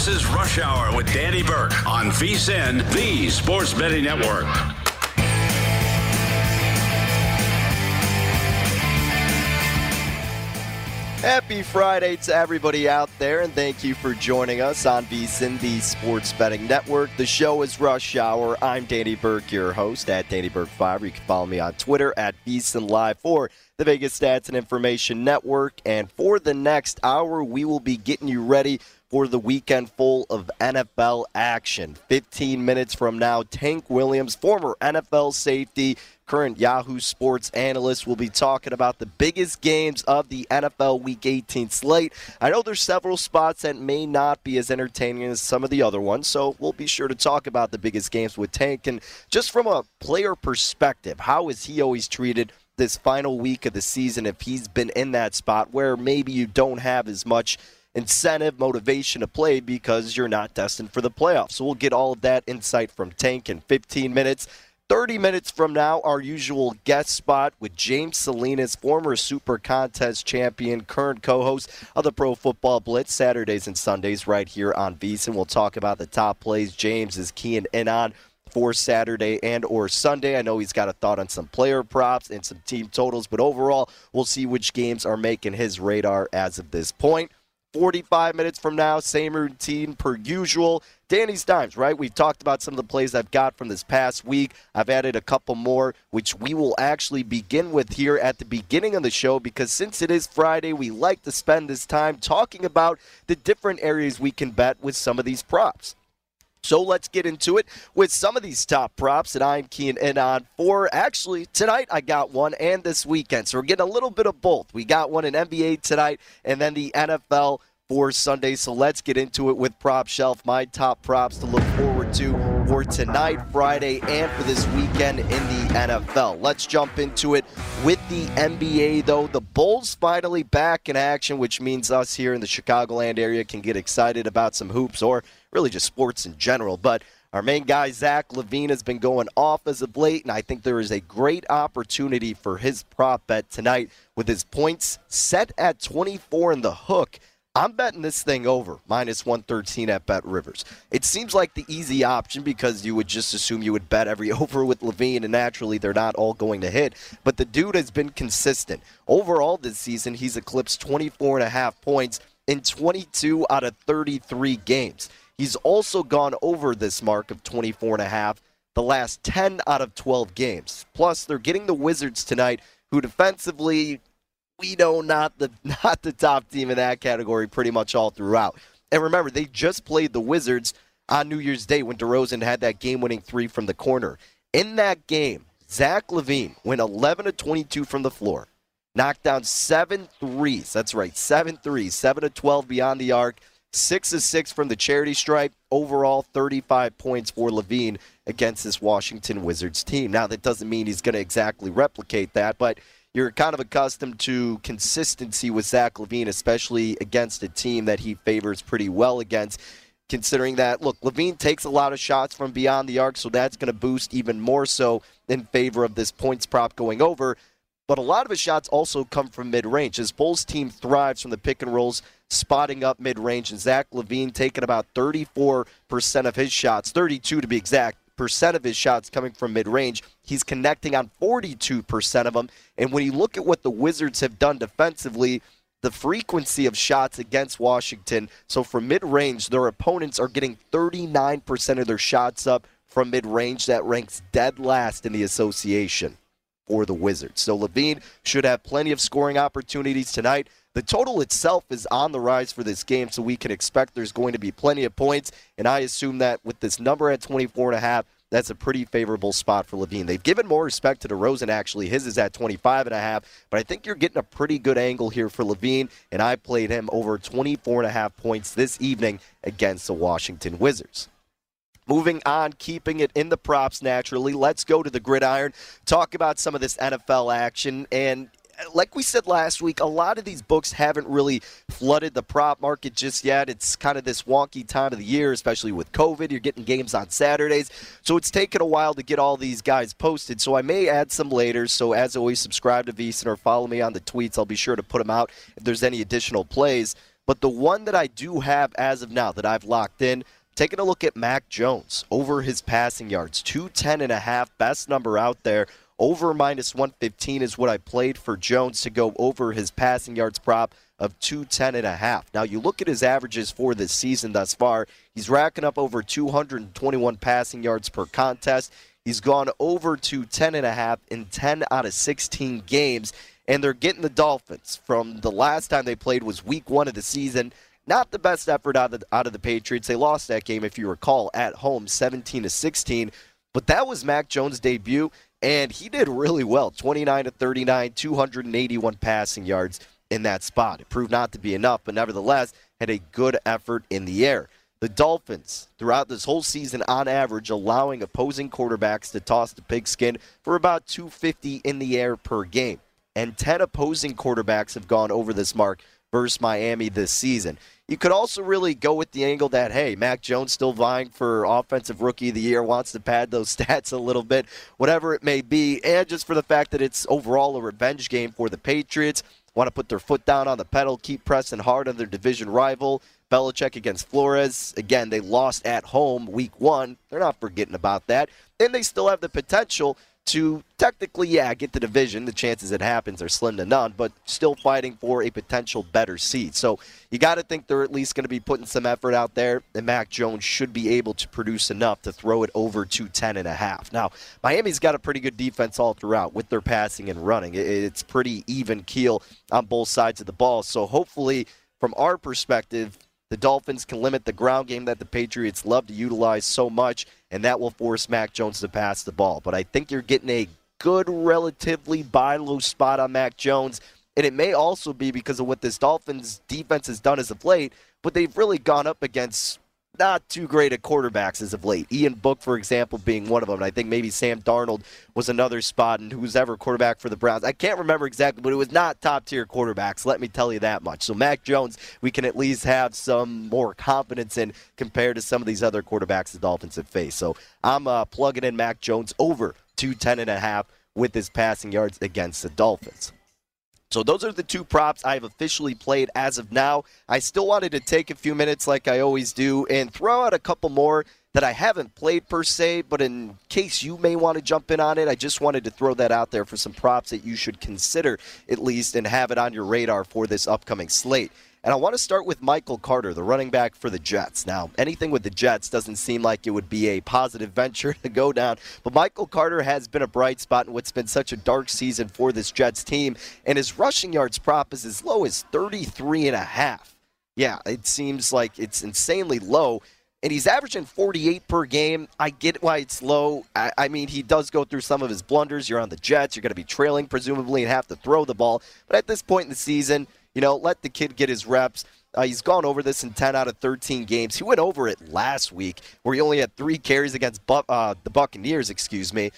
This is Rush Hour with Danny Burke on VSIN, the Sports Betting Network. Happy Friday to everybody out there, and thank you for joining us on VSIN, the Sports Betting Network. The show is Rush Hour. I'm Danny Burke, your host at Danny Burke5. You can follow me on Twitter at VSIN Live for the Vegas Stats and Information Network. And for the next hour, we will be getting you ready for the weekend full of NFL action. 15 minutes from now, Tank Williams, former NFL safety, current Yahoo Sports analyst, will be talking about the biggest games of the NFL Week 18 slate. I know there's several spots that may not be as entertaining as some of the other ones, so we'll be sure to talk about the biggest games with Tank. And just from a player perspective, how is he always treated? This final week of the season, if he's been in that spot where maybe you don't have as much incentive, motivation to play because you're not destined for the playoffs. So we'll get all of that insight from Tank in 15 minutes. 30 minutes from now, our usual guest spot with James Salinas, former Super Contest champion, current co host of the Pro Football Blitz, Saturdays and Sundays right here on VSIN. We'll talk about the top plays James is keying in on for Saturday and or Sunday. I know he's got a thought on some player props and some team totals, but overall, we'll see which games are making his radar as of this point. 45 minutes from now, same routine per usual. Danny's Dimes, right? We've talked about some of the plays I've got from this past week. I've added a couple more, which we will actually begin with here at the beginning of the show because since it is Friday, we like to spend this time talking about the different areas we can bet with some of these props. So let's get into it with some of these top props that I'm keying in on for. Actually, tonight I got one and this weekend. So we're getting a little bit of both. We got one in NBA tonight and then the NFL for Sunday. So let's get into it with Prop Shelf. My top props to look forward to for tonight, Friday, and for this weekend in the NFL. Let's jump into it with the NBA, though. The Bulls finally back in action, which means us here in the Chicagoland area can get excited about some hoops or really just sports in general. But our main guy, Zach LaVine, has been going off as of late, and I think there is a great opportunity for his prop bet tonight with his points set at 24 in the hook. I'm betting this thing over, minus 113 at Bet Rivers. It seems like the easy option because you would just assume you would bet every over with LaVine, and naturally they're not all going to hit. But the dude has been consistent. Overall this season, he's eclipsed 24 and a half points in 22 out of 33 games. He's also gone over this mark of 24 and a half the last 10 out of 12 games. Plus, they're getting the Wizards tonight, who defensively, we know not the not the top team in that category pretty much all throughout. And remember, they just played the Wizards on New Year's Day when DeRozan had that game-winning three from the corner. In that game, Zach LaVine went 11 to 22 from the floor, knocked down seven threes. That's right, seven threes, seven to 12 beyond the arc Six of six from the charity stripe. Overall, 35 points for LaVine against this Washington Wizards team. Now, that doesn't mean he's going to exactly replicate that, but you're kind of accustomed to consistency with Zach LaVine, especially against a team that he favors pretty well against. Considering that, look, LaVine takes a lot of shots from beyond the arc, so that's going to boost even more so in favor of this points prop going over but a lot of his shots also come from mid range. His Bulls team thrives from the pick and rolls, spotting up mid range, and Zach LaVine taking about 34% of his shots, 32 to be exact, percent of his shots coming from mid range. He's connecting on 42% of them. And when you look at what the Wizards have done defensively, the frequency of shots against Washington. So from mid range, their opponents are getting 39% of their shots up from mid range. That ranks dead last in the association for the Wizards. So LaVine should have plenty of scoring opportunities tonight. The total itself is on the rise for this game, so we can expect there's going to be plenty of points. And I assume that with this number at 24 and a half, that's a pretty favorable spot for LaVine. They've given more respect to DeRozan, actually. His is at 25 and a half, but I think you're getting a pretty good angle here for LaVine, and I played him over 24 and a half points this evening against the Washington Wizards. Moving on, keeping it in the props naturally, let's go to the gridiron, talk about some of this NFL action. And uh, like we said last week, a lot of these books haven't really flooded the prop market just yet. It's kind of this wonky time of the year, especially with COVID. You're getting games on Saturdays. So it's taken a while to get all these guys posted. So I may add some later. So as always, subscribe to VSiN or follow me on the tweets. I'll be sure to put them out if there's any additional plays. But the one that I do have as of now that I've locked in, taking a look at Mac Jones over his passing yards, 210 and a half, best number out there. Over minus 115 is what I played for Jones to go over his passing yards prop of 210 and a half. Now you look at his averages for this season thus far, he's racking up over 221 passing yards per contest. He's gone over to 10 and a half in 10 out of 16 games and they're getting the Dolphins from the last time they played was week 1 of the season. Not the best effort out of the, out of the Patriots. They lost that game if you recall at home 17 to 16, but that was Mac Jones' debut and he did really well 29 to 39, 281 passing yards in that spot. It proved not to be enough, but nevertheless had a good effort in the air. The Dolphins, throughout this whole season, on average, allowing opposing quarterbacks to toss the pigskin for about 250 in the air per game. And 10 opposing quarterbacks have gone over this mark versus Miami this season. You could also really go with the angle that, hey, Mac Jones still vying for Offensive Rookie of the Year, wants to pad those stats a little bit, whatever it may be, and just for the fact that it's overall a revenge game for the Patriots. Want to put their foot down on the pedal, keep pressing hard on their division rival. Belichick against Flores. Again, they lost at home week one. They're not forgetting about that. And they still have the potential to technically, yeah, get the division. The chances it happens are slim to none, but still fighting for a potential better seed. So you got to think they're at least going to be putting some effort out there, and Mac Jones should be able to produce enough to throw it over to 10 and a half. Now, Miami's got a pretty good defense all throughout with their passing and running. It's pretty even keel on both sides of the ball. So hopefully, from our perspective, the Dolphins can limit the ground game that the Patriots love to utilize so much, and that will force Mac Jones to pass the ball. But I think you're getting a good, relatively buy low spot on Mac Jones. And it may also be because of what this Dolphins defense has done as of late, but they've really gone up against not too great at quarterbacks as of late. Ian Book, for example, being one of them. And I think maybe Sam Darnold was another spot, and who's ever quarterback for the Browns. I can't remember exactly, but it was not top tier quarterbacks. Let me tell you that much. So Mac Jones, we can at least have some more confidence in compared to some of these other quarterbacks the Dolphins have faced. So I'm uh, plugging in Mac Jones over to ten and a half with his passing yards against the Dolphins. So those are the two props I've officially played as of now. I still wanted to take a few minutes like I always do and throw out a couple more that I haven't played per se, but in case you may want to jump in on it, I just wanted to throw that out there for some props that you should consider at least and have it on your radar for this upcoming slate. And I want to start with Michael Carter, the running back for the Jets. Now, anything with the Jets doesn't seem like it would be a positive venture to go down, but Michael Carter has been a bright spot in what's been such a dark season for this Jets team, and his rushing yards prop is as low as 33 and a half. Yeah, it seems like it's insanely low and he's averaging 48 per game. I get why it's low. I, I, mean, he does go through some of his blunders. You're on the Jets. You're going to be trailing, presumably, and have to throw the ball. But at this point in the season, you know, let the kid get his reps. Uh, he's gone over this in 10 out of 13 games. He went over it last week, where he only had three carries against Bu- uh, the Buccaneers, excuse me,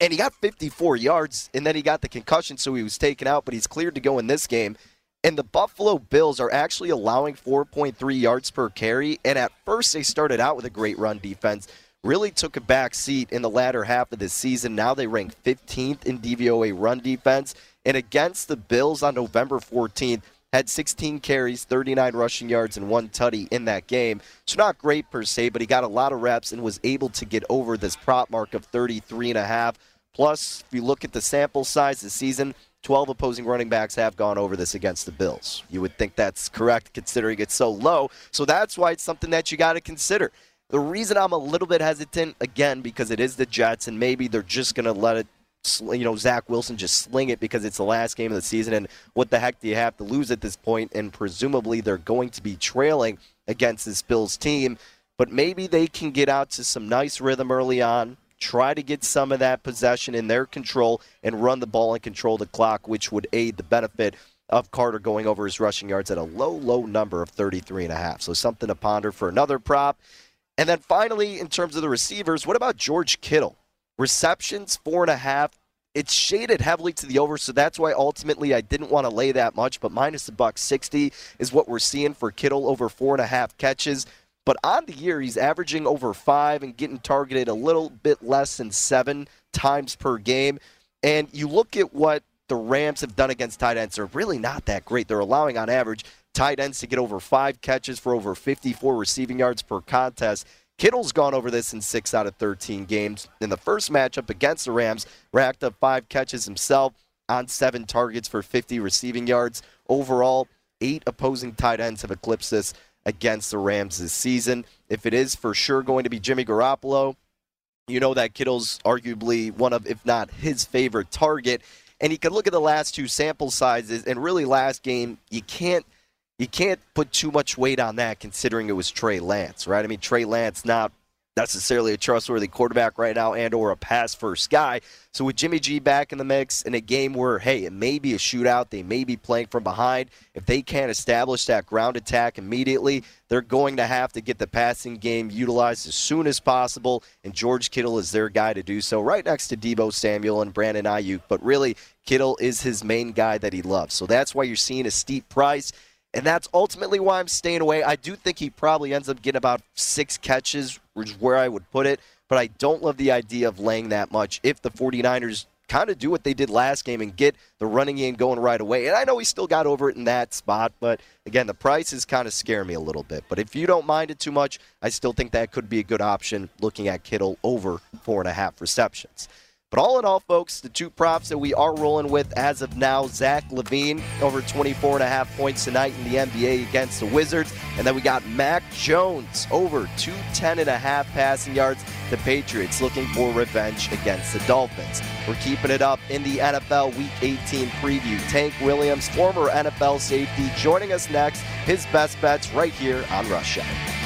and he got 54 yards, and then he got the concussion, so he was taken out, but he's cleared to go in this game. And the Buffalo Bills are actually allowing 4.3 yards per carry, and at first they started out with a great run defense. Really took a back seat in the latter half of the season. Now they rank 15th in DVOA run defense. And against the Bills on November 14th, had 16 carries, 39 rushing yards, and one tutty in that game. So not great per se, but he got a lot of reps and was able to get over this prop mark of 33 and a half. Plus, if you look at the sample size this season, 12 opposing running backs have gone over this against the Bills. You would think that's correct considering it's so low. So that's why it's something that you got to consider. The reason I'm a little bit hesitant, again, because it is the Jets, and maybe they're just going to let it, you know, Zach Wilson just sling it because it's the last game of the season, and what the heck do you have to lose at this point? And presumably they're going to be trailing against this Bills team, but maybe they can get out to some nice rhythm early on, try to get some of that possession in their control, and run the ball and control the clock, which would aid the benefit of Carter going over his rushing yards at a low, low number of 33 and a half. So something to ponder for another prop. And then finally, in terms of the receivers, what about George Kittle? Receptions, four and a half. It's shaded heavily to the over, so that's why ultimately I didn't want to lay that much. But minus a buck sixty is what we're seeing for Kittle over four and a half catches. But on the year, he's averaging over five and getting targeted a little bit less than seven times per game. And you look at what the Rams have done against tight ends, they're really not that great. They're allowing on average tight ends to get over five catches for over 54 receiving yards per contest. Kittle's gone over this in six out of 13 games. In the first matchup against the Rams, racked up five catches himself on seven targets for 50 receiving yards. Overall, eight opposing tight ends have eclipsed this against the Rams this season. If it is for sure going to be Jimmy Garoppolo, you know that Kittle's arguably one of, if not his favorite target. And you can look at the last two sample sizes, and really last game, you can't you can't put too much weight on that considering it was Trey Lance, right? I mean, Trey Lance not necessarily a trustworthy quarterback right now and or a pass first guy. So with Jimmy G back in the mix in a game where hey, it may be a shootout, they may be playing from behind, if they can't establish that ground attack immediately, they're going to have to get the passing game utilized as soon as possible and George Kittle is their guy to do so right next to Deebo Samuel and Brandon Aiyuk. but really Kittle is his main guy that he loves. So that's why you're seeing a steep price. And that's ultimately why I'm staying away. I do think he probably ends up getting about six catches, which is where I would put it. But I don't love the idea of laying that much if the 49ers kind of do what they did last game and get the running game going right away. And I know he still got over it in that spot, but again, the price is kind of scare me a little bit. But if you don't mind it too much, I still think that could be a good option looking at Kittle over four and a half receptions. But all in all, folks, the two props that we are rolling with as of now Zach LaVine, over 24 and a half points tonight in the NBA against the Wizards. And then we got Mac Jones over 210 and a half passing yards. The Patriots looking for revenge against the Dolphins. We're keeping it up in the NFL Week 18 preview. Tank Williams, former NFL safety, joining us next. His best bets right here on Rush Hour.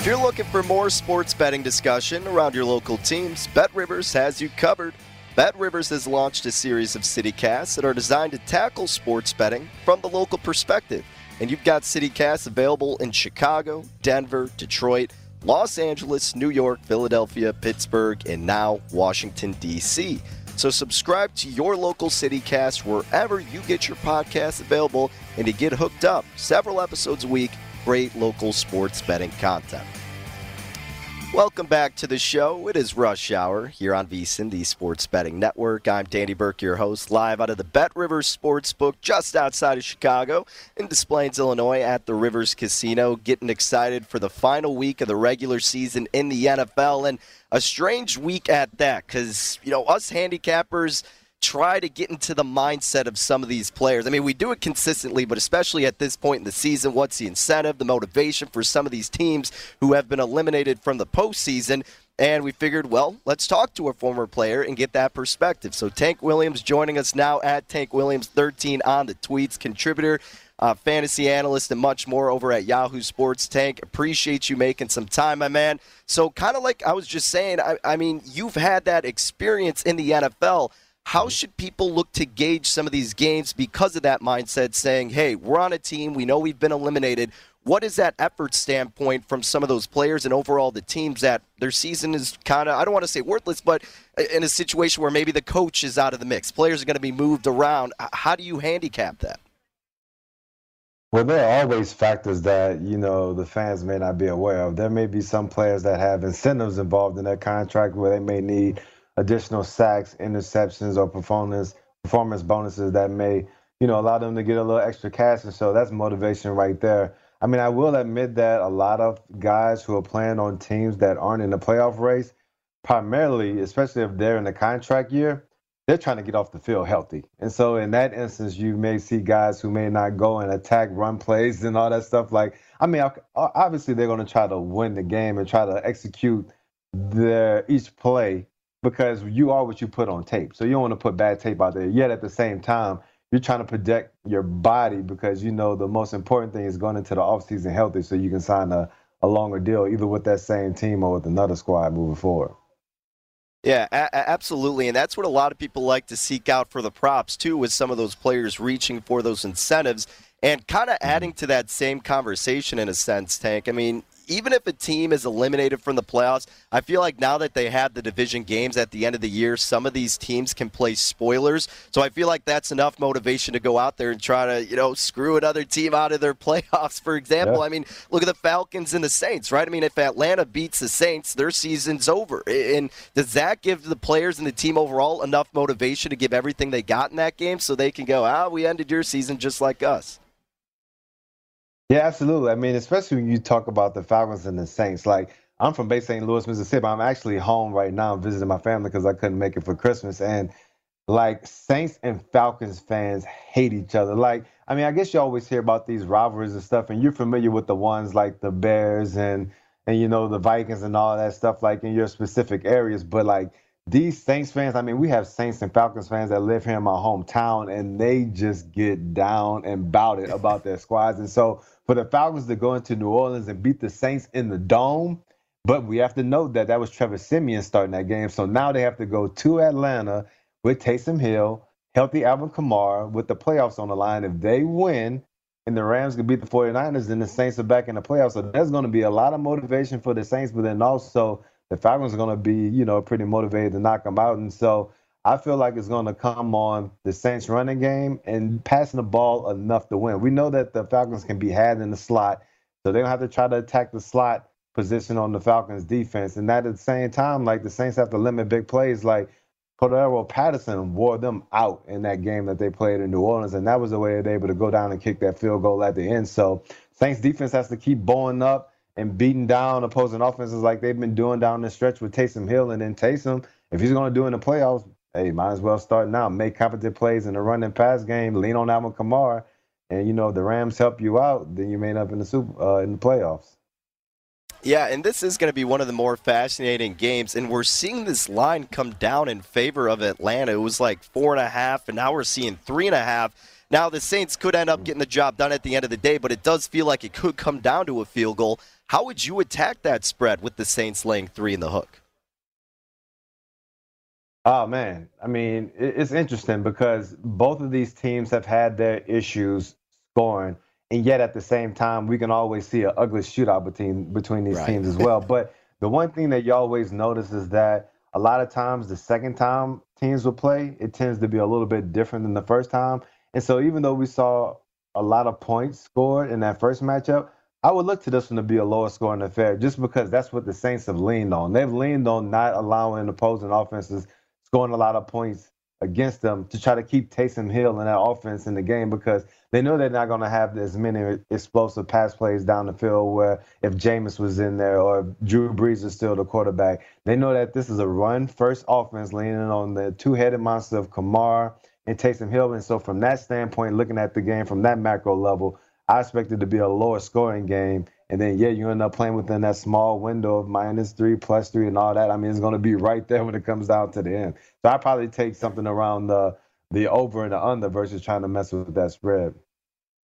If you're looking for more sports betting discussion around your local teams, Bet Rivers has you covered. Bet Rivers has launched a series of CityCasts that are designed to tackle sports betting from the local perspective. and you've got CityCasts available in Chicago, Denver, Detroit, Los Angeles, New York, Philadelphia, Pittsburgh, and now Washington, D.C. So subscribe to your local CityCast wherever you get your podcasts available and to get hooked up. Several episodes a week, great local sports betting content. Welcome back to the show. It is Rush Hour here on VSIN, the Sports Betting Network. I'm Danny Burke, your host, live out of the Bet Rivers Sportsbook just outside of Chicago in Des Plaines, Illinois at the Rivers Casino. Getting excited for the final week of the regular season in the NFL and a strange week at that because, you know, us handicappers – try to get into the mindset of some of these players. I mean, we do it consistently, but especially at this point in the season, what's the incentive, the motivation for some of these teams who have been eliminated from the postseason? And we figured, well, let's talk to a former player and get that perspective. So Tank Williams joining us now at Tank Williams 13 on the tweets, contributor, uh, fantasy analyst, and much more over at Yahoo Sports. Tank, appreciate you making some time, my man. So, kind of like I was just saying, I, I mean, you've had that experience in the NFL. How mm-hmm. should people look to gauge some of these games because of that mindset, saying, hey, we're on a team, we know we've been eliminated. What is that effort standpoint from some of those players and overall the teams that their season is kind of, I don't want to say worthless, but in a situation where maybe the coach is out of the mix, players are going to be moved around. How do you handicap that? Well, there are always factors that you know the fans may not be aware of. There may be some players that have incentives involved in their contract where they may need additional sacks, interceptions, or performance performance bonuses that may, you know, allow them to get a little extra cash. And so that's motivation right there. I mean, I will admit that a lot of guys who are playing on teams that aren't in the playoff race, primarily, especially if they're in the contract year, they're trying to get off the field healthy. And so in that instance, you may see guys who may not go and attack run plays and all that stuff. Like, I mean, obviously they're going to try to win the game and try to execute their each play because you are what you put on tape. So you don't want to put bad tape out there. Yet at the same time, you're trying to protect your body because you know the most important thing is going into the offseason healthy so you can sign a, a longer deal either with that same team or with another squad moving forward. Yeah, a- absolutely. And that's what a lot of people like to seek out for the props, too, with some of those players reaching for those incentives. And kind of mm-hmm. adding to that same conversation in a sense, Tank. I mean, even if a team is eliminated from the playoffs, I feel like now that they have the division games at the end of the year, some of these teams can play spoilers. So I feel like that's enough motivation to go out there and try to, you know, screw another team out of their playoffs. For example, yeah. I mean, look at the Falcons and the Saints, right? I mean, if Atlanta beats the Saints, their season's over. And does that give the players and the team overall enough motivation to give everything they got in that game so they can go, ah, we ended your season just like us? Yeah, absolutely. I mean, especially when you talk about the Falcons and the Saints. Like, I'm from Bay St. Louis, Mississippi. I'm actually home right now visiting my family because I couldn't make it for Christmas. And like Saints and Falcons fans hate each other. Like, I mean, I guess you always hear about these rivalries and stuff, and you're familiar with the ones like the Bears and and you know the Vikings and all that stuff, like in your specific areas. But like these Saints fans, I mean, we have Saints and Falcons fans that live here in my hometown, and they just get down and bout it about their squads. And so for the Falcons to go into New Orleans and beat the Saints in the dome. But we have to note that that was Trevor Siemian starting that game. So now they have to go to Atlanta with Taysom Hill, healthy Alvin Kamara, with the playoffs on the line. If they win and the Rams can beat the 49ers, then the Saints are back in the playoffs. So there's going to be a lot of motivation for the Saints, but then also the Falcons are going to be, you know, pretty motivated to knock them out. And so I feel like it's going to come on the Saints running game and passing the ball enough to win. We know that the Falcons can be had in the slot, so they don't have to try to attack the slot position on the Falcons defense. And at the same time, like the Saints have to limit big plays. Like Cordarrelle Patterson wore them out in that game that they played in New Orleans, and that was the way they were able to go down and kick that field goal at the end. So Saints defense has to keep bowing up and beating down opposing offenses like they've been doing down the stretch with Taysom Hill, and then Taysom, if he's going to do in the playoffs, hey, might as well start now. Make competent plays in the run and pass game. Lean on Alvin Kamara, and you know if the Rams help you out, then you may end up in the super uh, in the playoffs. Yeah, and this is going to be one of the more fascinating games, and we're seeing this line come down in favor of Atlanta. It was like four and a half, and now we're seeing three and a half. Now the Saints could end up getting the job done at the end of the day, but it does feel like it could come down to a field goal. How would you attack that spread with the Saints laying three in the hook? Oh man, I mean, it's interesting because both of these teams have had their issues scoring, and yet at the same time, we can always see an ugly shootout between between these right. teams as well. but the one thing that you always notice is that a lot of times the second time teams will play, it tends to be a little bit different than the first time. And so even though we saw a lot of points scored in that first matchup, I would look to this one to be a lower scoring affair just because that's what the Saints have leaned on. They've leaned on not allowing opposing offenses scoring a lot of points against them to try to keep Taysom Hill and that offense in the game because they know they're not going to have as many explosive pass plays down the field where if Jameis was in there or Drew Brees is still the quarterback. They know that this is a run first offense leaning on the two headed monster of Kamara and Taysom Hill. And so, from that standpoint, looking at the game from that macro level, I expect it to be a lower scoring game. And then, yeah, you end up playing within that small window of minus three, plus three, and all that. I mean, it's going to be right there when it comes down to the end. So I probably take something around the the over and the under versus trying to mess with that spread.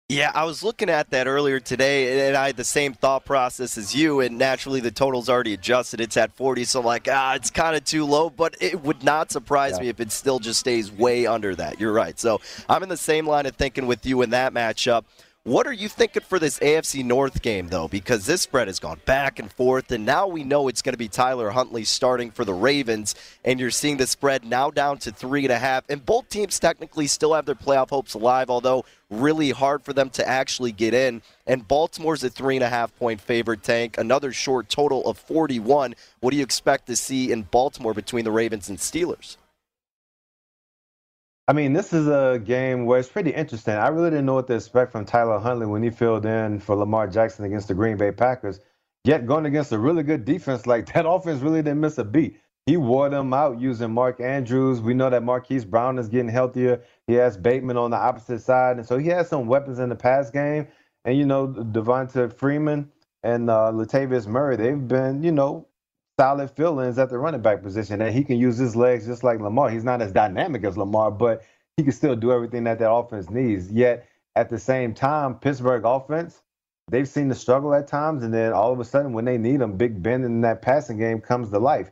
Yeah, I was looking at that earlier today, and I had the same thought process as you. And naturally, the total's already adjusted; it's at 40. So, like, ah, it's kind of too low. But it would not surprise yeah. me if it still just stays way under that. You're right. So, I'm in the same line of thinking with you in that matchup. What are you thinking for this AFC North game, though? Because this spread has gone back and forth, and now we know it's going to be Tyler Huntley starting for the Ravens, and you're seeing the spread now down to three and a half. And both teams technically still have their playoff hopes alive, although really hard for them to actually get in. And Baltimore's a three and a half point favorite tank, another short total of 41. What do you expect to see in Baltimore between the Ravens and Steelers? I mean, this is a game where it's pretty interesting. I really didn't know what to expect from Tyler Huntley when he filled in for Lamar Jackson against the Green Bay Packers. Yet going against a really good defense like that offense really didn't miss a beat. He wore them out using Mark Andrews. We know that Marquise Brown is getting healthier. He has Bateman on the opposite side. And so he has some weapons in the pass game. And, you know, Devonta Freeman and uh, Latavius Murray, they've been, you know, solid fill-ins at the running back position, that he can use his legs just like Lamar. He's not as dynamic as Lamar, but he can still do everything that that offense needs. Yet at the same time, Pittsburgh offense, they've seen the struggle at times, and then all of a sudden, when they need him, Big Ben in that passing game comes to life.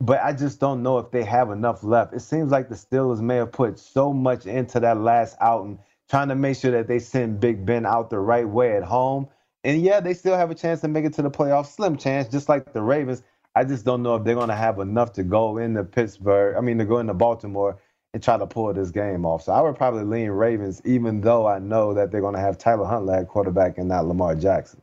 But I just don't know if they have enough left. It seems like the Steelers may have put so much into that last outing, trying to make sure that they send Big Ben out the right way at home. And yeah, they still have a chance to make it to the playoffs, slim chance, just like the Ravens. I just don't know if they're going to have enough to go into Pittsburgh. I mean, to go into Baltimore and try to pull this game off. So I would probably lean Ravens, even though I know that they're going to have Tyler Huntley at quarterback and not Lamar Jackson.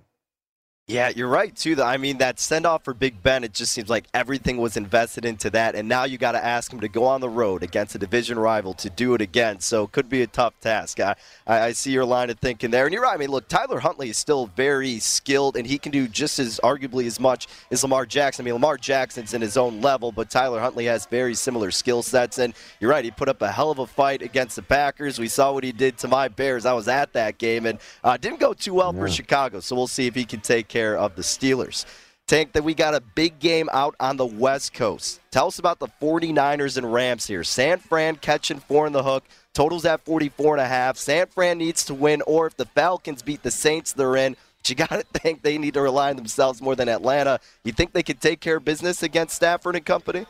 Yeah, you're right too. I mean, that send off for Big Ben, it just seems like everything was invested into that, and now you got to ask him to go on the road against a division rival to do it again. So it could be a tough task. I, I see your line of thinking there, and you're right. I mean, look, Tyler Huntley is still very skilled, and he can do just as arguably as much as Lamar Jackson. I mean, Lamar Jackson's in his own level, but Tyler Huntley has very similar skill sets, and you're right. He put up a hell of a fight against the Packers. We saw what he did to my Bears. I was at that game, and uh, didn't go too well yeah. for Chicago. So we'll see if he can take care of the Steelers. Tank, that we got a big game out on the West Coast. Tell us about the 49ers and Rams here. San Fran catching four in the hook. Totals at 44 and a half. San Fran needs to win, or if the Falcons beat the Saints, they're in. But you got to think they need to rely on themselves more than Atlanta. You think they could take care of business against Stafford and company?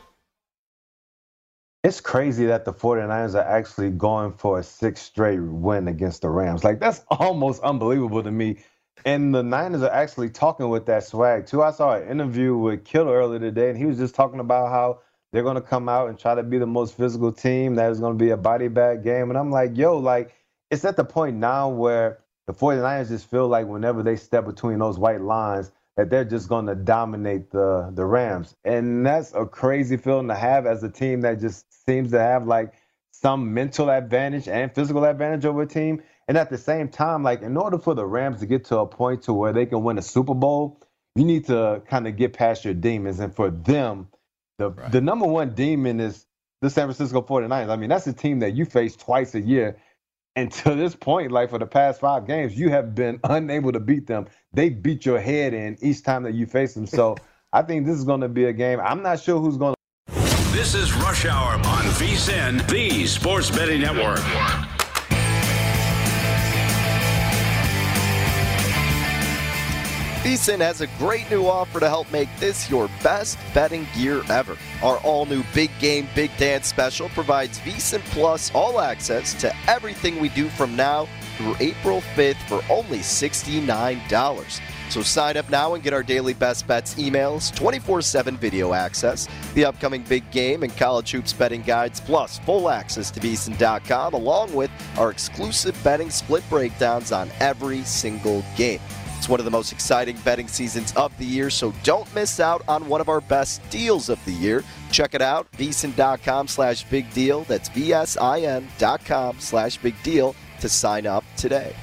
It's crazy that the 49ers are actually going for a six straight win against the Rams. Like, that's almost unbelievable to me and the Niners are actually talking with that swag too. I saw an interview with Kittle earlier today, and he was just talking about how they're going to come out and try to be the most physical team. That is going to be a body bag game. And I'm like, yo, like, it's at the point now where the 49ers just feel like whenever they step between those white lines, that they're just going to dominate the the Rams. And that's a crazy feeling to have as a team that just seems to have like some mental advantage and physical advantage over a team. And at the same time, like in order for the Rams to get to a point to where they can win a Super Bowl, you need to kind of get past your demons. And for them, the right. the number one demon is the San Francisco 49ers. I mean, that's a team that you face twice a year. And to this point, like for the past five games, you have been unable to beat them. They beat your head in each time that you face them. So I think this is going to be a game. I'm not sure who's going to. This is Rush Hour on VSIN, the Sports Betting Network. VSIN has a great new offer to help make this your best betting gear ever. Our all new Big Game Big Dance special provides VSIN Plus all access to everything we do from now through April 5th for only $69. So sign up now and get our daily best bets emails, 24 7 video access, the upcoming big game and college hoops betting guides, plus full access to VSIN.com, along with our exclusive betting split breakdowns on every single game. It's one of the most exciting betting seasons of the year, so don't miss out on one of our best deals of the year. Check it out, VSIN.com slash big deal. That's V-S-I-N dot com slash big deal to sign up today.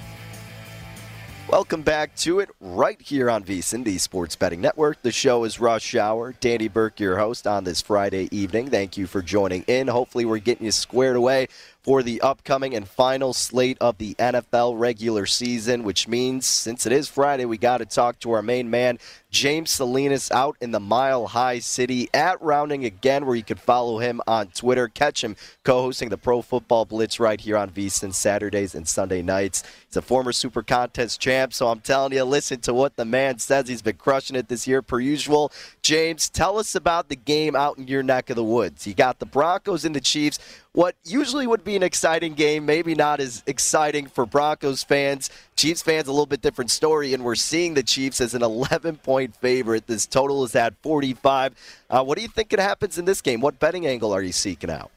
Welcome back to it right here on VSIN, the Sports Betting Network. The show is Rush Hour. Danny Burke, your host on this Friday evening. Thank you for joining in. Hopefully, we're getting you squared away for the upcoming and final slate of the NFL regular season, which means since it is Friday, we got to talk to our main man, James Salinas, out in the Mile High City at Rounding again, where you can follow him on Twitter. Catch him co hosting the Pro Football Blitz right here on VSIN Saturdays and Sunday nights. He's a former Super Contest champ, so I'm telling you, listen to what the man says. He's been crushing it this year, per usual. James, tell us about the game out in your neck of the woods. You got the Broncos and the Chiefs what usually would be an exciting game, maybe not as exciting for Broncos fans. Chiefs fans, a little bit different story, and we're seeing the Chiefs as an 11 point favorite. This total is at 45. Uh, what do you think it happens in this game? What betting angle are you seeking out?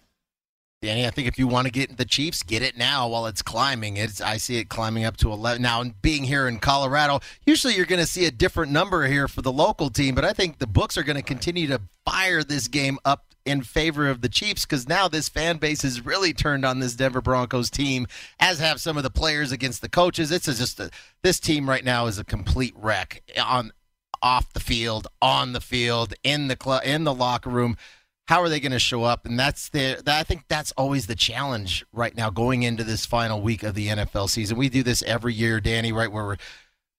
Danny, I think if you want to get the Chiefs, get it now while it's climbing. It's I see it climbing up to 11 now. Being here in Colorado, usually you're going to see a different number here for the local team, but I think the books are going to continue to fire this game up in favor of the Chiefs because now this fan base has really turned on this Denver Broncos team, as have some of the players against the coaches. It's just a, this team right now is a complete wreck on off the field, on the field, in the club, in the locker room. How are they going to show up? And that's the that, I think that's always the challenge right now going into this final week of the NFL season. We do this every year, Danny, right where we're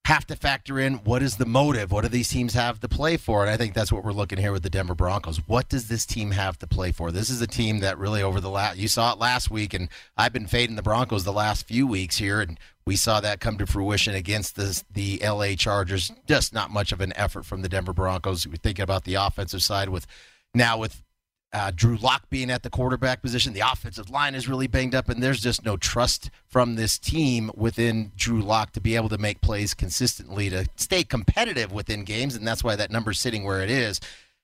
have to factor in what is the motive? What do these teams have to play for? And I think that's what we're looking here with the Denver Broncos. What does this team have to play for? This is a team that really over the last you saw it last week, and I've been fading the Broncos the last few weeks here, and we saw that come to fruition against the the LA Chargers. Just not much of an effort from the Denver Broncos. We're thinking about the offensive side with now with uh, Drew Lock being at the quarterback position, the offensive line is really banged up, and there's just no trust from this team within Drew Lock to be able to make plays consistently to stay competitive within games, and that's why that number's sitting where it is.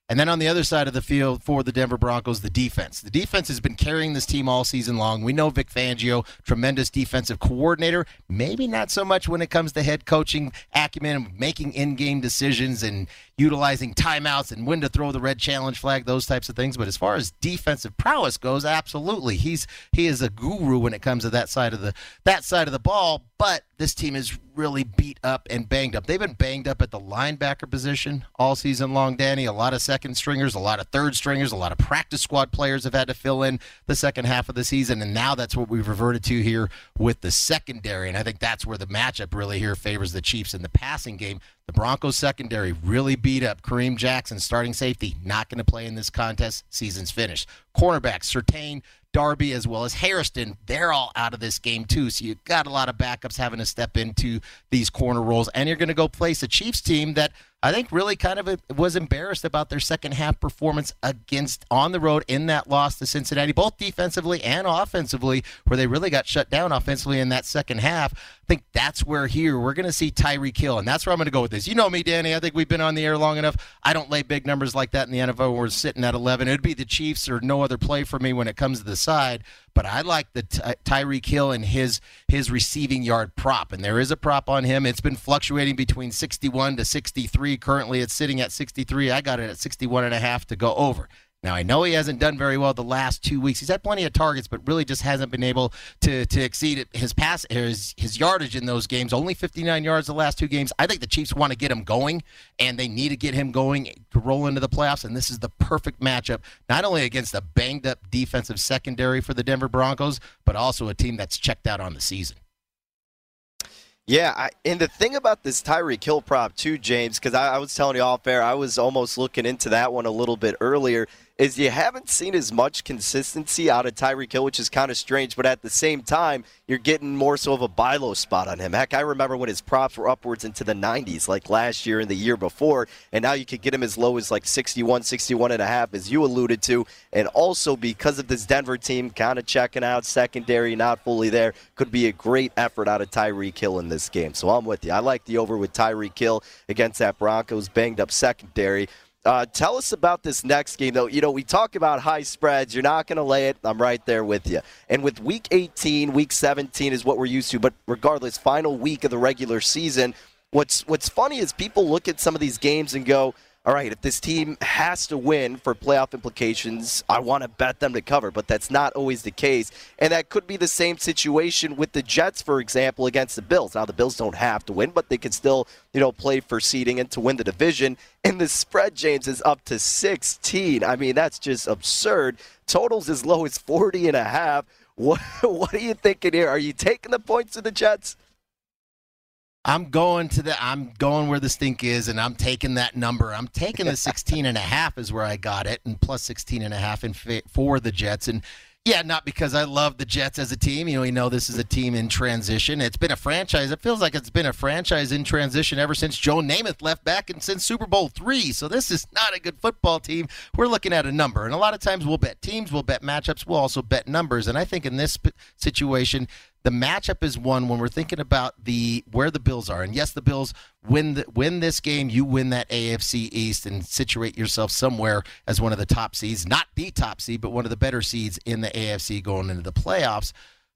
And then on the other side of the field for the Denver Broncos, the defense. The defense has been carrying this team all season long. We know Vic Fangio, tremendous defensive coordinator. Maybe not so much when it comes to head coaching acumen making in game decisions and utilizing timeouts and when to throw the red challenge flag, those types of things. But as far as defensive prowess goes, absolutely. He's he is a guru when it comes to that side of the that side of the ball. But this team is really beat up and banged up. They've been banged up at the linebacker position all season long, Danny. A lot of second stringers, a lot of third stringers, a lot of practice squad players have had to fill in the second half of the season. And now that's what we've reverted to here with the secondary. And I think that's where the matchup really here favors the Chiefs in the passing game. The Broncos secondary really beat up Kareem Jackson, starting safety, not going to play in this contest. Season's finished. Cornerbacks, Surtain, Darby as well as Hairston, they're all out of this game too. So you've got a lot of backups having to step into these corner roles, and you're going to go place a Chiefs team that I think really kind of was embarrassed about their second half performance against on the road in that loss to Cincinnati, both defensively and offensively, where they really got shut down offensively in that second half. I think that's where here we're going to see Tyreek Hill, and that's where I'm going to go with this. You know me, Danny. I think we've been on the air long enough. I don't lay big numbers like that in the NFL. We're sitting at 11. It'd be the Chiefs or no other play for me when it comes to the side. But I like the Ty- Tyreek Hill and his his receiving yard prop, and there is a prop on him. It's been fluctuating between 61 to 63. Currently, it's sitting at 63. I got it at 61 and a half to go over. Now I know he hasn't done very well the last two weeks. He's had plenty of targets, but really just hasn't been able to to exceed his pass his his yardage in those games. Only 59 yards the last two games. I think the Chiefs want to get him going, and they need to get him going to roll into the playoffs. And this is the perfect matchup, not only against a banged up defensive secondary for the Denver Broncos, but also a team that's checked out on the season. Yeah, I, and the thing about this Tyreek Hill prop too, James, because I, I, was telling you off air, I was almost looking into that one a little bit earlier. Is you haven't seen as much consistency out of Tyreek Hill, which is kind of strange. But at the same time, you're getting more so of a buy low spot on him. Heck, I remember when his props were upwards into the 90s, like last year and the year before, and now you could get him as low as like 61, 61 and a half, as you alluded to. And also because of this Denver team kind of checking out, secondary not fully there, could be a great effort out of Tyreek Hill in this game. So I'm with you. I like the over with Tyreek Hill against that Broncos banged up secondary. Uh, tell us about this next game, though. You know, we talk about high spreads. You're not going to lay it. I'm right there with you. And with week 18, week 17 is what we're used to. But regardless, final week of the regular season, what's what's funny is people look at some of these games and go, all right, if this team has to win for playoff implications, I want to bet them to cover, but that's not always the case. And that could be the same situation with the Jets, for example, against the Bills. Now, the Bills don't have to win, but they can still, you know, play for seeding and to win the division. And the spread, James, is up to 16. I mean, that's just absurd. Totals as low as 40 and a half. What, what are you thinking here? Are you taking the points of the Jets? I'm going to the I'm going where the stink is and I'm taking that number. I'm taking the 16 and a half is where I got it and plus 16 and a half in for the Jets and yeah, not because I love the Jets as a team. You know, we know this is a team in transition. It's been a franchise. It feels like it's been a franchise in transition ever since Joe Namath left back and since Super Bowl three. So this is not a good football team. We're looking at a number, and a lot of times we'll bet teams, we'll bet matchups, we'll also bet numbers. And I think in this situation, the matchup is one when we're thinking about the where the Bills are. And yes, the Bills win the, win this game, you win that AFC East and situate yourself somewhere as one of the top seeds, not the top seed, but one of the better seeds in the AFC going into the playoffs.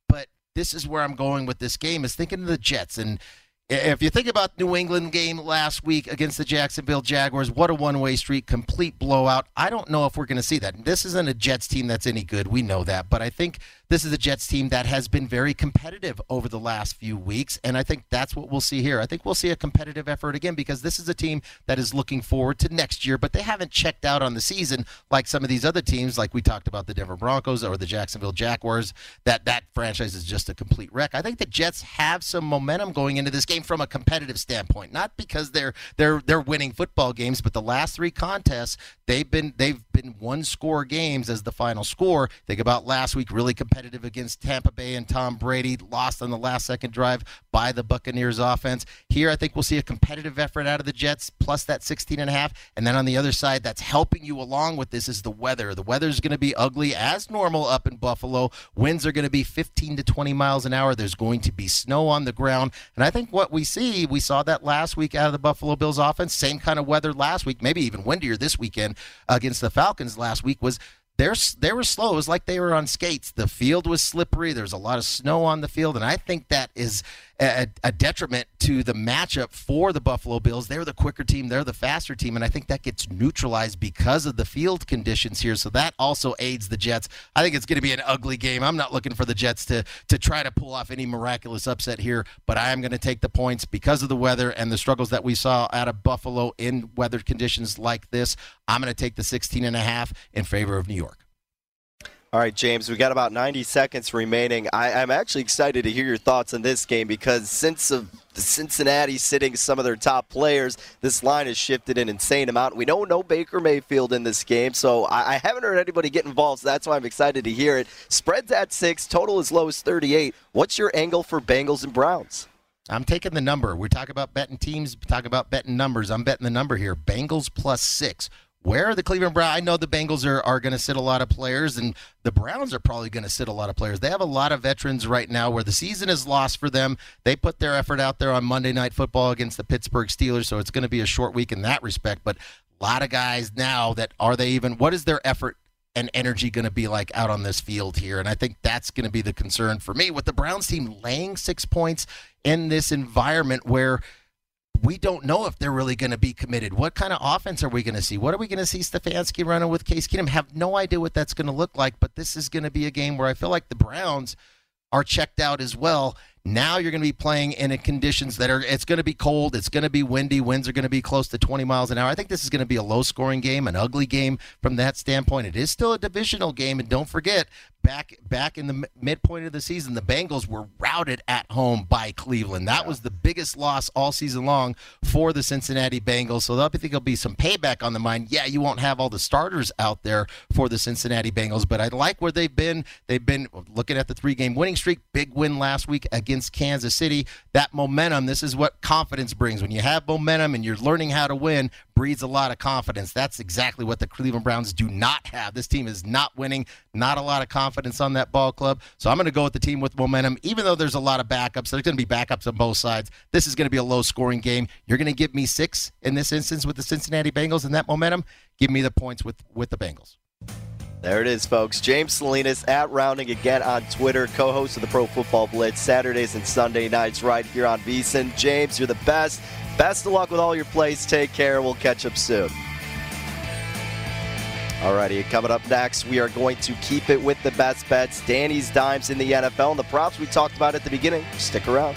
But this is where I'm going with this game is thinking of the Jets and if you think about New England game last week against the Jacksonville Jaguars, what a one-way street, complete blowout. I don't know if we're going to see that. This isn't a Jets team that's any good. We know that, but I think this is a Jets team that has been very competitive over the last few weeks, and I think that's what we'll see here. I think we'll see a competitive effort again because this is a team that is looking forward to next year, but they haven't checked out on the season like some of these other teams, like we talked about the Denver Broncos or the Jacksonville Jaguars. That that franchise is just a complete wreck. I think the Jets have some momentum going into this game game from a competitive standpoint, not because they're they're they're winning football games, but the last three contests they've been they've been one score games as the final score. Think about last week, really competitive against Tampa Bay and Tom Brady, lost on the last second drive by the Buccaneers offense. Here, I think we'll see a competitive effort out of the Jets plus that 16 and a half, and then on the other side, that's helping you along with this is the weather. The weather is going to be ugly as normal up in Buffalo. Winds are going to be 15 to 20 miles an hour. There's going to be snow on the ground, and I think what what we see. We saw that last week out of the Buffalo Bills offense. Same kind of weather last week, maybe even windier this weekend against the Falcons last week was they're, they were slow. It was like they were on skates. The field was slippery. There's a lot of snow on the field, and I think that is a, a, detriment to the matchup for the Buffalo Bills. They're the quicker team. They're the faster team, and I think that gets neutralized because of the field conditions here. So that also aids the Jets. I think it's going to be an ugly game. I'm not looking for the Jets to to try to pull off any miraculous upset here, but I am going to take the points because of the weather and the struggles that we saw out of Buffalo in weather conditions like this. I'm going to take the 16 and a half in favor of New York. All right, James, we got about 90 seconds remaining. I, am actually excited to hear your thoughts on this game because since of Cincinnati sitting some of their top players, this line has shifted an insane amount. We don't know Baker Mayfield in this game, so I, I haven't heard anybody get involved, so that's why I'm excited to hear it. Spreads at six, total as low as 38. What's your angle for Bengals and Browns? I'm taking the number. We talk about betting teams, talk about betting numbers. I'm betting the number here. Bengals plus six. Where are the Cleveland Browns? I know the Bengals are, are going to sit a lot of players, and the Browns are probably going to sit a lot of players. They have a lot of veterans right now where the season is lost for them. They put their effort out there on Monday Night Football against the Pittsburgh Steelers, so it's going to be a short week in that respect. But a lot of guys now that are they even, what is their effort and energy going to be like out on this field here? And I think that's going to be the concern for me with the Browns team laying six points in this environment where – we don't know if they're really going to be committed. What kind of offense are we going to see? What are we going to see Stefanski running with Case Keenum? Have no idea what that's going to look like, but this is going to be a game where I feel like the Browns are checked out as well. Now you're going to be playing in conditions that are it's going to be cold, it's going to be windy, winds are going to be close to 20 miles an hour. I think this is going to be a low scoring game, an ugly game from that standpoint. It is still a divisional game and don't forget back back in the midpoint of the season, the Bengals were routed at home by Cleveland. That yeah. was the biggest loss all season long for the Cincinnati Bengals. So I think there'll be some payback on the mind. Yeah, you won't have all the starters out there for the Cincinnati Bengals, but I like where they've been. They've been looking at the three game winning streak, big win last week against Kansas City. That momentum, this is what confidence brings. When you have momentum and you're learning how to win, breeds a lot of confidence. That's exactly what the Cleveland Browns do not have. This team is not winning, not a lot of confidence on that ball club. So I'm going to go with the team with momentum, even though there's a lot of backups. There's going to be backups on both sides. This is going to be a low scoring game. You're going to give me six in this instance with the Cincinnati Bengals and that momentum. Give me the points with, with the Bengals. There it is, folks. James Salinas at Rounding again on Twitter, co host of the Pro Football Blitz, Saturdays and Sunday nights right here on VSIN. James, you're the best. Best of luck with all your plays. Take care. We'll catch up soon. Alrighty, coming up next, we are going to keep it with the best bets, Danny's dimes in the NFL, and the props we talked about at the beginning. Stick around.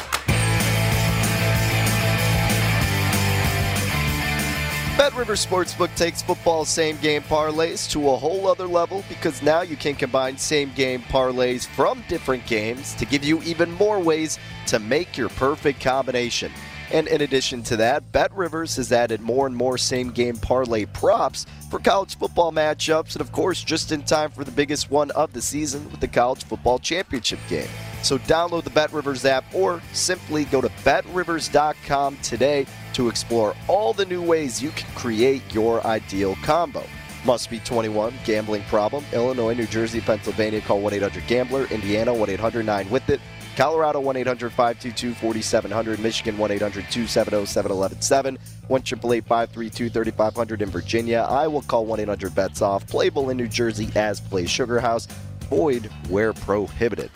Bet River Sportsbook takes football same game parlays to a whole other level because now you can combine same game parlays from different games to give you even more ways to make your perfect combination. And in addition to that, Bet Rivers has added more and more same game parlay props for college football matchups, and of course, just in time for the biggest one of the season with the college football championship game. So download the Bet Rivers app or simply go to betrivers.com today to explore all the new ways you can create your ideal combo. Must be 21. Gambling problem. Illinois, New Jersey, Pennsylvania. Call 1 800 Gambler. Indiana 1 800 9 with it. Colorado 1 800 522 4700. Michigan 1 800 270 7117. 1 532 3500 in Virginia. Iowa call 1 800 bets off. Playable in New Jersey as Play Sugar House. Void where prohibited.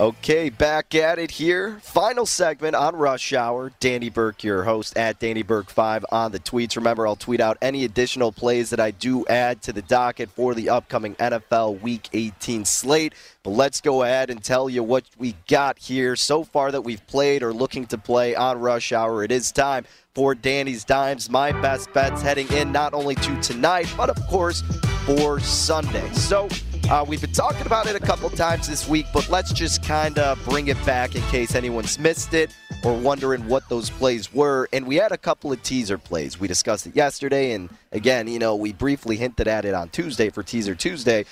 Okay, back at it here. Final segment on Rush Hour. Danny Burke, your host at Danny Burke5 on the tweets. Remember, I'll tweet out any additional plays that I do add to the docket for the upcoming NFL Week 18 slate. But let's go ahead and tell you what we got here so far that we've played or looking to play on Rush Hour. It is time for Danny's Dimes, my best bets heading in not only to tonight, but of course for Sunday. So, uh, we've been talking about it a couple times this week, but let's just kind of bring it back in case anyone's missed it or wondering what those plays were. And we had a couple of teaser plays. We discussed it yesterday, and again, you know, we briefly hinted at it on Tuesday for Teaser Tuesday.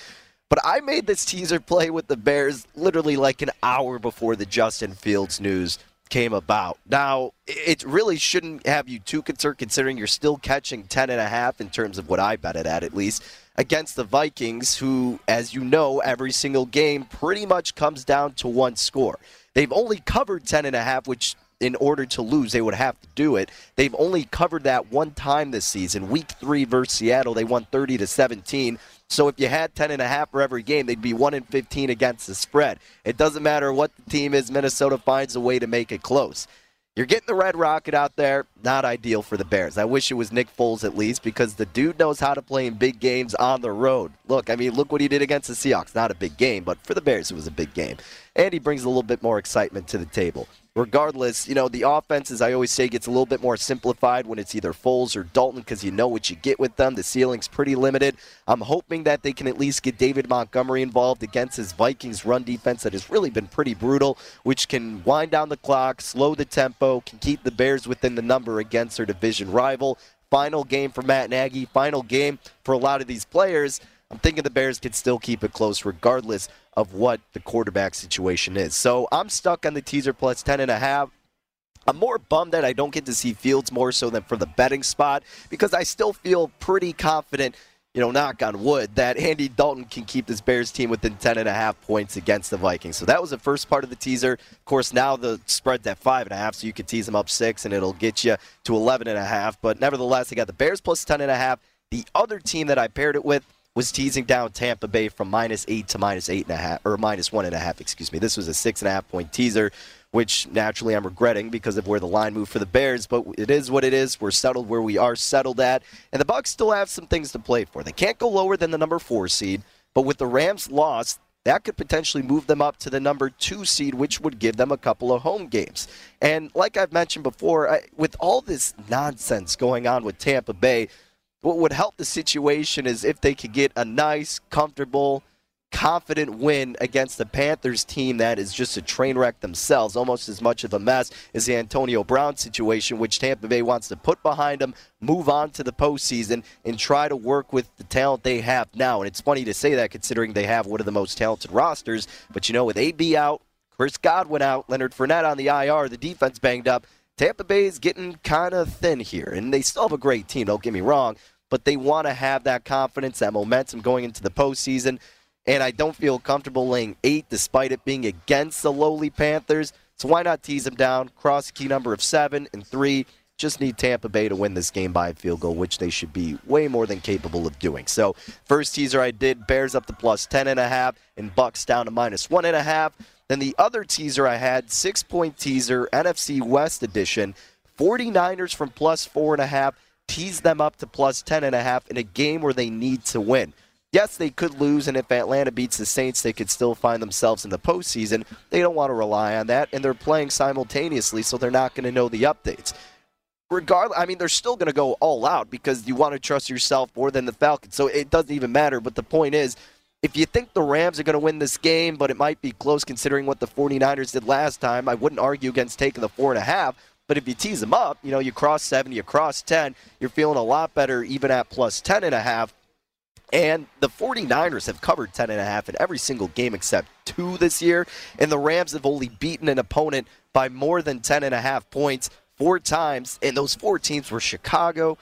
But I made this teaser play with the Bears literally like an hour before the Justin Fields news came about. Now, it really shouldn't have you too concerned considering you're still catching 10 and a half in terms of what I bet it at at least against the Vikings, who, as you know, every single game pretty much comes down to one score. They've only covered 10 and a half, which in order to lose, they would have to do it. They've only covered that one time this season. Week three versus Seattle, they won 30 to 17. So if you had 10 and a half for every game, they'd be 1 in 15 against the spread. It doesn't matter what the team is, Minnesota finds a way to make it close. You're getting the Red Rocket out there. Not ideal for the Bears. I wish it was Nick Foles at least because the dude knows how to play in big games on the road. Look, I mean, look what he did against the Seahawks. Not a big game, but for the Bears, it was a big game. And he brings a little bit more excitement to the table regardless, you know, the offense, as I always say, gets a little bit more simplified when it's either Foles or Dalton because you know what you get with them. The ceiling's pretty limited. I'm hoping that they can at least get David Montgomery involved against his Vikings run defense that has really been pretty brutal, which can wind down the clock, slow the tempo, can keep the Bears within the number against their division rival. Final game for Matt Nagy, final game for a lot of these players. I'm thinking the Bears can still keep it close regardless of what the quarterback situation is. So I'm stuck on the teaser plus 10 and a half. I'm more bummed that I don't get to see Fields more so than for the betting spot because I still feel pretty confident, you know, knock on wood, that Andy Dalton can keep this Bears team within 10 and a half points against the Vikings. So that was the first part of the teaser. Of course, now the spread's at five and a half, so you could tease them up six and it'll get you to 11 and a half. But nevertheless, I got the Bears plus 10 and a half. The other team that I paired it with was teasing down Tampa Bay from minus eight to minus eight and a half, or minus one and a half, excuse me. This was a six and a half point teaser, which naturally I'm regretting because of where the line moved for the Bears. But it is what it is. We're settled where we are settled at, and the Bucks still have some things to play for. They can't go lower than the number four seed, but with the Rams loss, that could potentially move them up to the number two seed, which would give them a couple of home games. And like I've mentioned before, I, with all this nonsense going on with Tampa Bay, what would help the situation is if they could get a nice, comfortable, confident win against the Panthers team that is just a train wreck themselves, almost as much of a mess as the Antonio Brown situation, which Tampa Bay wants to put behind them, move on to the postseason, and try to work with the talent they have now. And it's funny to say that considering they have one of the most talented rosters, but you know, with AB out, Chris Godwin out, Leonard Fournette on the IR, the defense banged up. Tampa Bay is getting kind of thin here, and they still have a great team, don't get me wrong, but they want to have that confidence, that momentum going into the postseason. And I don't feel comfortable laying eight despite it being against the lowly Panthers. So why not tease them down? Cross key number of seven and three. Just need Tampa Bay to win this game by a field goal, which they should be way more than capable of doing. So first teaser I did, Bears up to plus ten and a half, and Bucks down to minus one and a half. Then the other teaser I had, six point teaser, NFC West edition, 49ers from plus four and a half, tease them up to plus ten and a half in a game where they need to win. Yes, they could lose, and if Atlanta beats the Saints, they could still find themselves in the postseason. They don't want to rely on that, and they're playing simultaneously, so they're not going to know the updates. Regardless, I mean, they're still going to go all out because you want to trust yourself more than the Falcons. So it doesn't even matter. But the point is, if you think the Rams are going to win this game, but it might be close considering what the 49ers did last time, I wouldn't argue against taking the four and a half. But if you tease them up, you know, you cross seven, you cross 10, you're feeling a lot better even at plus 10 and a half. And the 49ers have covered 10 and a half in every single game except two this year. And the Rams have only beaten an opponent by more than 10 and a half points four times. And those four teams were Chicago,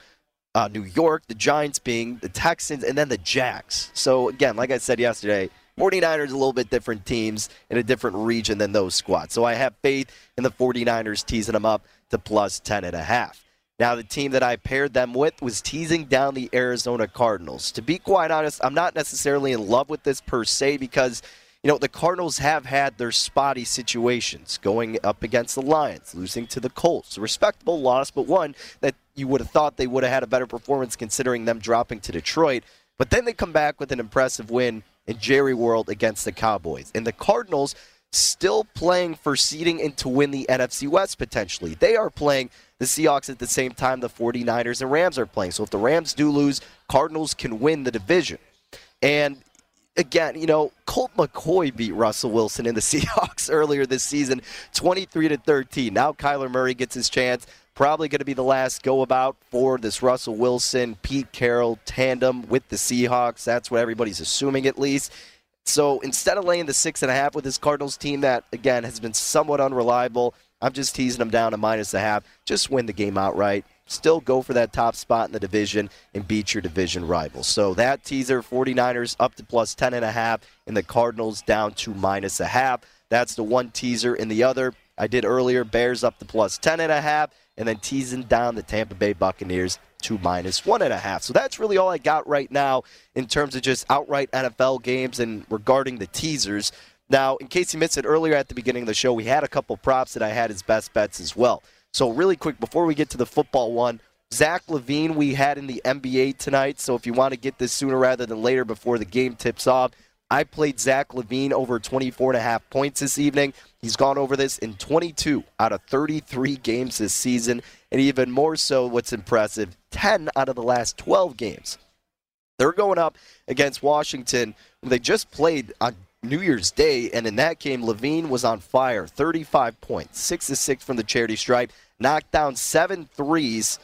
uh, New York, the Giants being the Texans, and then the Jags. So, again, like I said yesterday, 49ers a little bit different teams in a different region than those squads. So I have faith in the 49ers teasing them up to plus 10 and a half. Now, the team that I paired them with was teasing down the Arizona Cardinals. To be quite honest, I'm not necessarily in love with this per se because – you know, the Cardinals have had their spotty situations going up against the Lions, losing to the Colts. A respectable loss, but one that you would have thought they would have had a better performance considering them dropping to Detroit. But then they come back with an impressive win in Jerry World against the Cowboys. And the Cardinals still playing for seeding and to win the NFC West potentially. They are playing the Seahawks at the same time the 49ers and Rams are playing. So if the Rams do lose, Cardinals can win the division. And again, you know, Colt McCoy beat Russell Wilson in the Seahawks earlier this season, 23 to 13. Now Kyler Murray gets his chance. Probably going to be the last go about for this Russell Wilson, Pete Carroll tandem with the Seahawks. That's what everybody's assuming, at least. So instead of laying the six and a half with this Cardinals team that, again, has been somewhat unreliable, I'm just teasing them down to minus a half. Just win the game outright still go for that top spot in the division and beat your division rivals. So that teaser, 49ers up to plus 10.5 and a half and the Cardinals down to minus a half. That's the one teaser. And the other, I did earlier. Bears up to plus 10.5, and then teasing down the Tampa Bay Buccaneers to minus 1.5. So that's really all I got right now in terms of just outright NFL games and regarding the teasers. Now, in case you missed it earlier at the beginning of the show, we had a couple props that I had as best bets as well. So, really quick, before we get to the football one, Zach LaVine we had in the NBA tonight. So, if you want to get this sooner rather than later before the game tips off, I played Zach LaVine over 24 and a half points this evening. He's gone over this in 22 out of 33 games this season. And even more so, what's impressive, 10 out of the last 12 games. They're going up against Washington. They just played on New Year's Day, and in that game, LaVine was on fire. 35 points, 6 to 6 from the charity stripe, knocked down seven threes,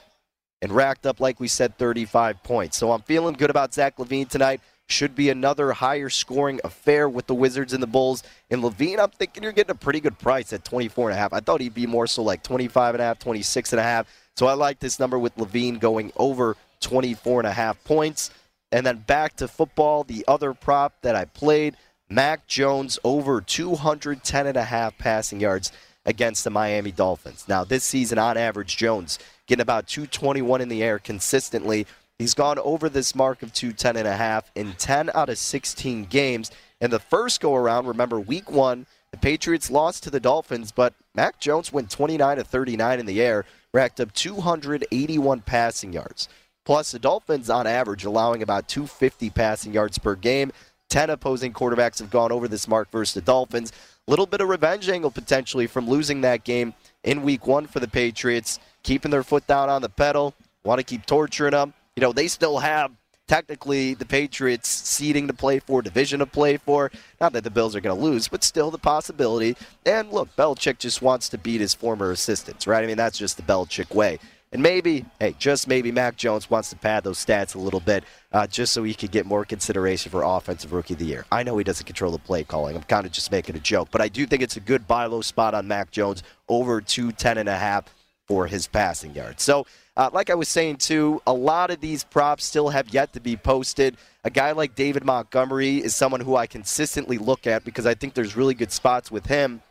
and racked up, like we said, 35 points. So I'm feeling good about Zach LaVine tonight. Should be another higher scoring affair with the Wizards and the Bulls. And LaVine, I'm thinking you're getting a pretty good price at 24 and a half. I thought he'd be more so like 25 and a half, 26 and a half. So I like this number with LaVine going over 24 and a half points. And then back to football, the other prop that I played, Mac Jones over 210 and a half passing yards against the Miami Dolphins. Now, this season on average, Jones getting about 221 in the air consistently. He's gone over this mark of 210 and a half in 10 out of 16 games. And the first go around, remember week 1, the Patriots lost to the Dolphins, but Mac Jones went 29 to 39 in the air, racked up 281 passing yards. Plus, the Dolphins, on average, allowing about 250 passing yards per game. 10 opposing quarterbacks have gone over this mark versus the Dolphins. A little bit of revenge angle potentially from losing that game in week one for the Patriots, keeping their foot down on the pedal, want to keep torturing them. You know, they still have technically the Patriots seeding to play for, division to play for. Not that the Bills are going to lose, but still the possibility. And look, Belichick just wants to beat his former assistants, right? I mean, that's just the Belichick way. And maybe, hey, just maybe Mac Jones wants to pad those stats a little bit uh, just so he could get more consideration for Offensive Rookie of the Year. I know he doesn't control the play calling. I'm kind of just making a joke. But I do think it's a good buy low spot on Mac Jones over 210 and a half for his passing yards. So, uh, like I was saying too, a lot of these props still have yet to be posted. A guy like David Montgomery is someone who I consistently look at because I think there's really good spots with him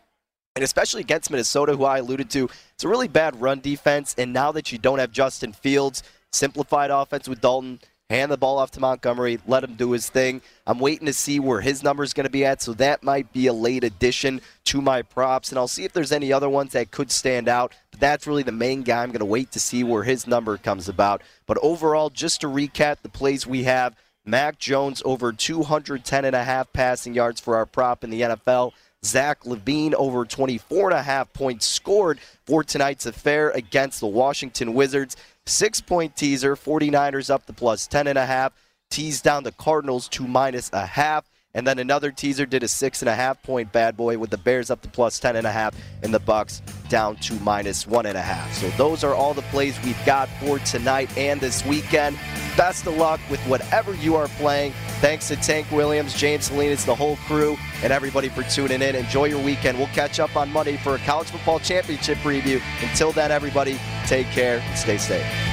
and especially against Minnesota, who I alluded to, it's a really bad run defense. And now that you don't have Justin Fields, simplified offense with Dalton, hand the ball off to Montgomery, let him do his thing. I'm waiting to see where his number is going to be at, so that might be a late addition to my props. And I'll see if there's any other ones that could stand out. But that's really the main guy. I'm going to wait to see where his number comes about. But overall, just to recap the plays we have, Mac Jones over 210 and a half passing yards for our prop in the NFL. Zach LaVine over 24 and a half points scored for tonight's affair against the Washington Wizards. Six point teaser, 49ers up to plus 10 and a half. Tease down the Cardinals to minus a half. And then another teaser did a six and a half point bad boy with the Bears up to plus ten and a half and the Bucks down to minus one and a half. So those are all the plays we've got for tonight and this weekend. Best of luck with whatever you are playing. Thanks to Tank Williams, James Salinas, the whole crew, and everybody for tuning in. Enjoy your weekend. We'll catch up on Monday for a college football championship preview. Until then, everybody, take care and stay safe.